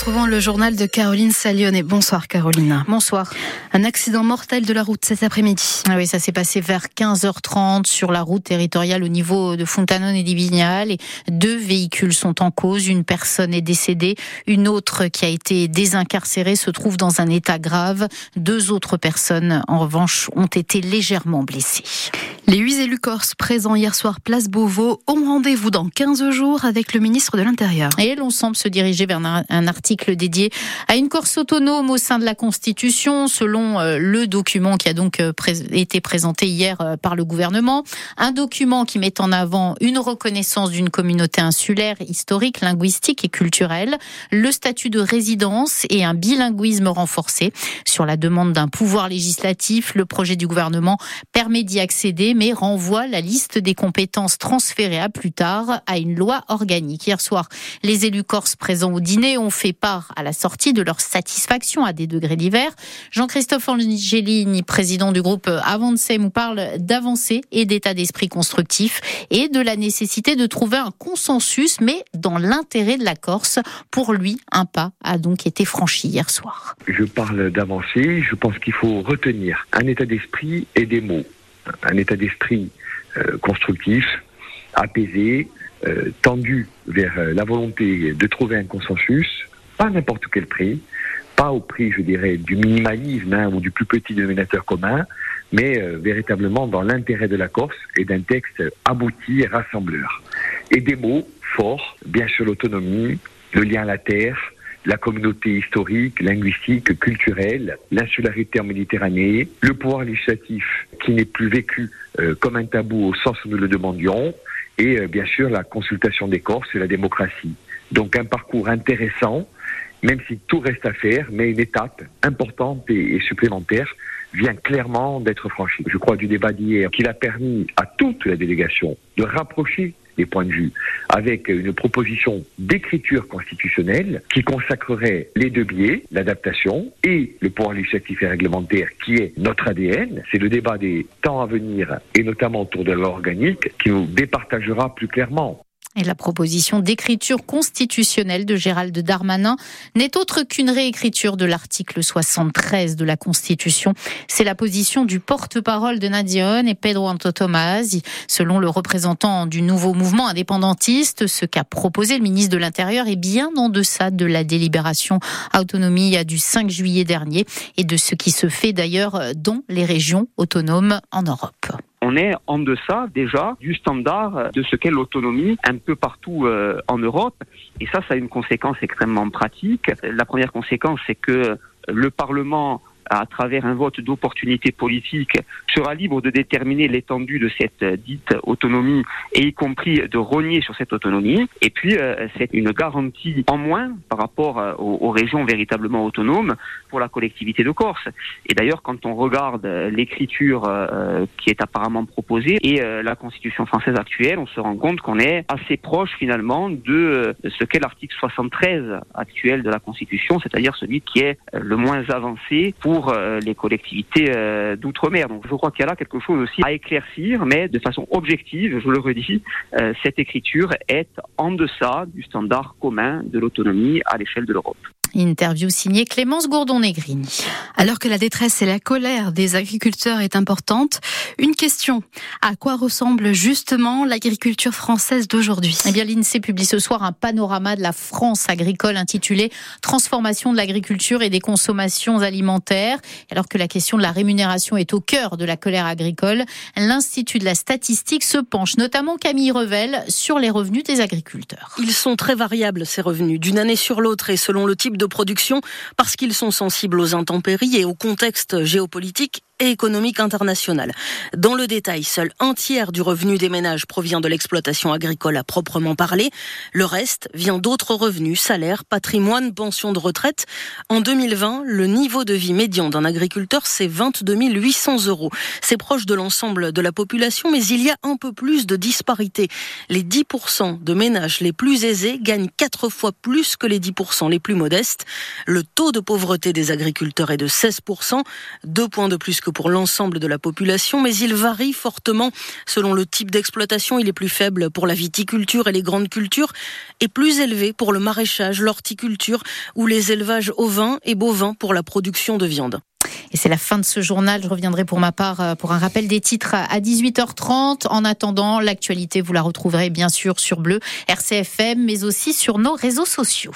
retrouvons le journal de Caroline Salione. Bonsoir Caroline. Bonsoir. Un accident mortel de la route cet après-midi. Ah oui, ça s'est passé vers 15h30 sur la route territoriale au niveau de Fontanon et d'Ivignal. Deux véhicules sont en cause. Une personne est décédée. Une autre qui a été désincarcérée se trouve dans un état grave. Deux autres personnes, en revanche, ont été légèrement blessées. Les huit élus corses présents hier soir place Beauvau ont rendez-vous dans 15 jours avec le ministre de l'Intérieur. Et l'on semble se diriger vers un article dédié à une Corse autonome au sein de la Constitution, selon euh, le document qui a donc euh, été présenté hier euh, par le gouvernement. Un document qui met en avant une reconnaissance d'une communauté insulaire, historique, linguistique et culturelle, le statut de résidence et un bilinguisme renforcé. Sur la demande d'un pouvoir législatif, le projet du gouvernement permet d'y accéder, mais renvoie la liste des compétences transférées à plus tard à une loi organique. Hier soir, les élus corses présents au dîner ont fait part à la sortie de leur satisfaction à des degrés divers. Jean-Christophe Angelini, président du groupe Avancé, nous parle d'avancée et d'état d'esprit constructif et de la nécessité de trouver un consensus, mais dans l'intérêt de la Corse. Pour lui, un pas a donc été franchi hier soir. Je parle d'avancer, je pense qu'il faut retenir un état d'esprit et des mots. Un état d'esprit euh, constructif, apaisé, euh, tendu vers euh, la volonté de trouver un consensus, pas n'importe quel prix, pas au prix, je dirais, du minimalisme hein, ou du plus petit dénominateur commun, mais véritablement dans l'intérêt de la Corse et d'un texte abouti et rassembleur. Et des mots forts, bien sûr l'autonomie, le lien à la terre, la communauté historique, linguistique, culturelle, l'insularité en Méditerranée, le pouvoir législatif qui n'est plus vécu comme un tabou au sens où nous le demandions, et euh, bien sûr la consultation des Corses et la démocratie. Donc un parcours intéressant, même si tout reste à faire, mais une étape importante et, supplémentaire vient clairement d'être franchie. Je crois du débat d'hier qu'il a permis à toute la délégation de rapprocher points de vue avec une proposition d'écriture constitutionnelle qui consacrerait les deux biais, l'adaptation et le pouvoir législatif et réglementaire qui est notre ADN. C'est le débat des temps à venir et notamment autour de l'organique qui nous départagera plus clairement. Et la proposition d'écriture constitutionnelle de Gérald Darmanin n'est autre qu'une réécriture de l'article 73 de la Constitution. C'est la position du porte-parole de Nadion et Pedro Anto Tomasi. Selon le représentant du nouveau mouvement indépendantiste, ce qu'a proposé le ministre de l'Intérieur est bien en deçà de la délibération autonomie du 5 juillet dernier et de ce qui se fait d'ailleurs dans les régions autonomes en Europe on est en deçà déjà du standard de ce qu'est l'autonomie un peu partout euh, en Europe. Et ça, ça a une conséquence extrêmement pratique. La première conséquence, c'est que le Parlement à travers un vote d'opportunité politique, sera libre de déterminer l'étendue de cette dite autonomie et y compris de rogner sur cette autonomie. Et puis, euh, c'est une garantie en moins par rapport euh, aux, régions véritablement autonomes pour la collectivité de Corse. Et d'ailleurs, quand on regarde l'écriture euh, qui est apparemment proposée et la constitution française actuelle, on se rend compte qu'on est assez proche finalement de ce qu'est l'article 73 actuel de la constitution, c'est-à-dire celui qui est le moins avancé pour pour euh, les collectivités euh, d'outre-mer. Donc je crois qu'il y a là quelque chose aussi à éclaircir, mais de façon objective, je le redis, euh, cette écriture est en deçà du standard commun de l'autonomie à l'échelle de l'Europe. Interview signée Clémence Gourdon-Negrini. Alors que la détresse et la colère des agriculteurs est importante, une question. À quoi ressemble justement l'agriculture française d'aujourd'hui? Eh bien, l'INSEE publie ce soir un panorama de la France agricole intitulé Transformation de l'agriculture et des consommations alimentaires. Alors que la question de la rémunération est au cœur de la colère agricole, l'Institut de la statistique se penche, notamment Camille Revel, sur les revenus des agriculteurs. Ils sont très variables, ces revenus, d'une année sur l'autre et selon le type de production parce qu'ils sont sensibles aux intempéries et au contexte géopolitique et économique internationale. Dans le détail, seul un tiers du revenu des ménages provient de l'exploitation agricole à proprement parler. Le reste vient d'autres revenus, salaires, patrimoine, pensions de retraite. En 2020, le niveau de vie médian d'un agriculteur, c'est 22 800 euros. C'est proche de l'ensemble de la population, mais il y a un peu plus de disparité. Les 10% de ménages les plus aisés gagnent quatre fois plus que les 10% les plus modestes. Le taux de pauvreté des agriculteurs est de 16%, deux points de plus que pour l'ensemble de la population, mais il varie fortement selon le type d'exploitation. Il est plus faible pour la viticulture et les grandes cultures et plus élevé pour le maraîchage, l'horticulture ou les élevages ovins et bovins pour la production de viande. Et c'est la fin de ce journal. Je reviendrai pour ma part euh, pour un rappel des titres à 18h30. En attendant, l'actualité, vous la retrouverez bien sûr sur Bleu, RCFM, mais aussi sur nos réseaux sociaux.